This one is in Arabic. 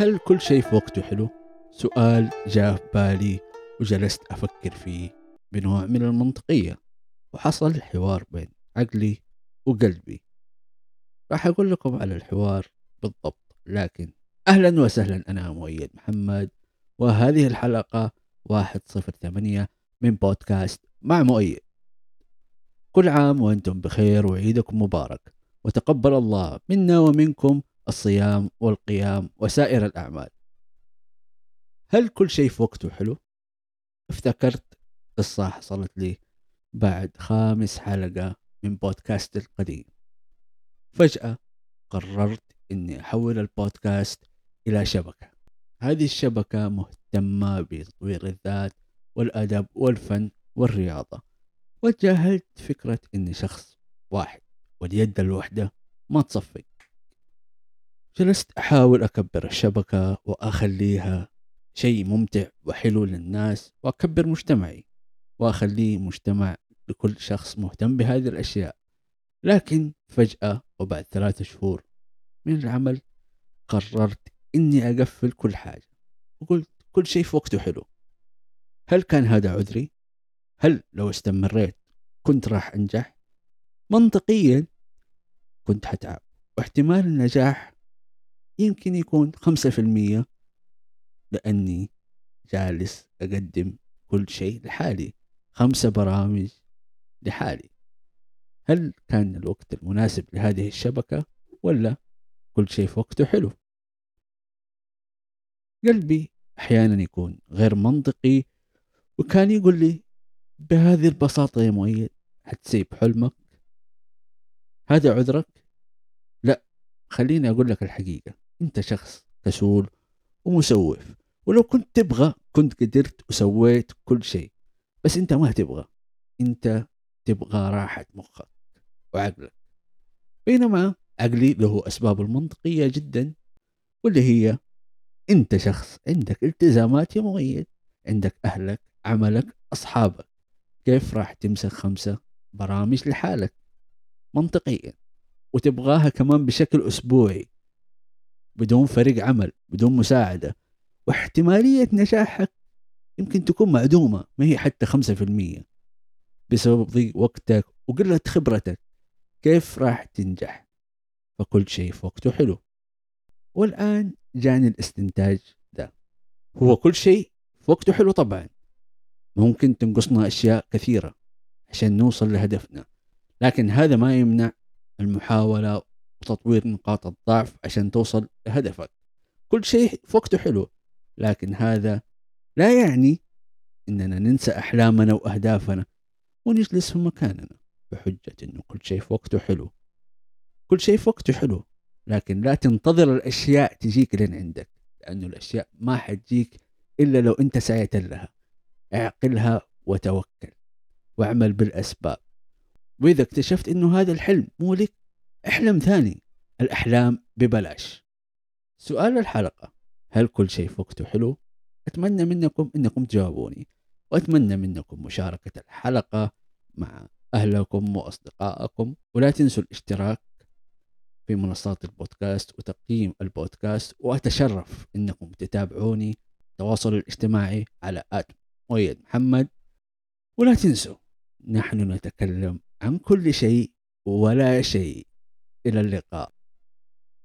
هل كل شيء في وقته حلو؟ سؤال جاء في بالي وجلست أفكر فيه بنوع من المنطقية وحصل حوار بين عقلي وقلبي راح أقول لكم على الحوار بالضبط لكن أهلا وسهلا أنا مؤيد محمد وهذه الحلقة 108 من بودكاست مع مؤيد كل عام وأنتم بخير وعيدكم مبارك وتقبل الله منا ومنكم الصيام والقيام وسائر الأعمال. هل كل شيء في وقته حلو؟ افتكرت قصة حصلت لي بعد خامس حلقة من بودكاست القديم. فجأة قررت إني أحول البودكاست إلى شبكة. هذه الشبكة مهتمة بتطوير الذات والأدب والفن والرياضة. وتجاهلت فكرة إني شخص واحد واليد الوحدة ما تصفق جلست أحاول أكبر الشبكة وأخليها شيء ممتع وحلو للناس وأكبر مجتمعي واخليه مجتمع لكل شخص مهتم بهذه الأشياء لكن فجأة وبعد ثلاثة شهور من العمل قررت إني أقفل كل حاجة وقلت كل شيء في وقته حلو هل كان هذا عذري؟ هل لو استمريت كنت راح أنجح؟ منطقيا كنت حتعب واحتمال النجاح يمكن يكون خمسة في المية لأني جالس أقدم كل شيء لحالي خمسة برامج لحالي. هل كان الوقت المناسب لهذه الشبكة ولا كل شيء في وقته حلو؟ قلبي أحيانا يكون غير منطقي وكان يقول لي بهذه البساطة يا مؤيد حتسيب حلمك؟ هذا عذرك؟ لا خليني أقول لك الحقيقة. أنت شخص كسول ومسوف. ولو كنت تبغى كنت قدرت وسويت كل شيء. بس انت ما تبغى. انت تبغى راحة مخك وعقلك. بينما عقلي له أسباب المنطقية جدا واللي هي انت شخص عندك التزامات يا مؤيد عندك أهلك عملك أصحابك. كيف راح تمسك خمسة برامج لحالك منطقيا؟ وتبغاها كمان بشكل أسبوعي. بدون فريق عمل بدون مساعدة. واحتمالية نجاحك يمكن تكون معدومة ما هي حتى خمسة في المية. بسبب ضيق وقتك وقلة خبرتك. كيف راح تنجح؟ فكل شيء في وقته حلو. والآن جاني الاستنتاج ده. هو كل شيء في وقته حلو طبعا. ممكن تنقصنا أشياء كثيرة عشان نوصل لهدفنا. لكن هذا ما يمنع المحاولة وتطوير نقاط الضعف عشان توصل لهدفك. كل شيء في وقته حلو لكن هذا لا يعني إننا ننسى أحلامنا وأهدافنا ونجلس في مكاننا بحجة إنه كل شيء في وقته حلو. كل شيء في وقته حلو لكن لا تنتظر الأشياء تجيك لين عندك لأنه الأشياء ما حتجيك إلا لو أنت سعيت لها. اعقلها وتوكل واعمل بالأسباب. وإذا اكتشفت إنه هذا الحلم مو لك احلم ثاني الأحلام ببلاش. سؤال الحلقة هل كل شيء في وقته حلو؟ أتمنى منكم أنكم تجاوبوني وأتمنى منكم مشاركة الحلقة مع أهلكم وأصدقائكم. ولا تنسوا الاشتراك في منصات البودكاست وتقييم البودكاست. وأتشرف أنكم تتابعوني. التواصل الاجتماعي على آت مؤيد محمد. ولا تنسوا نحن نتكلم عن كل شيء ولا شيء. إلى اللقاء.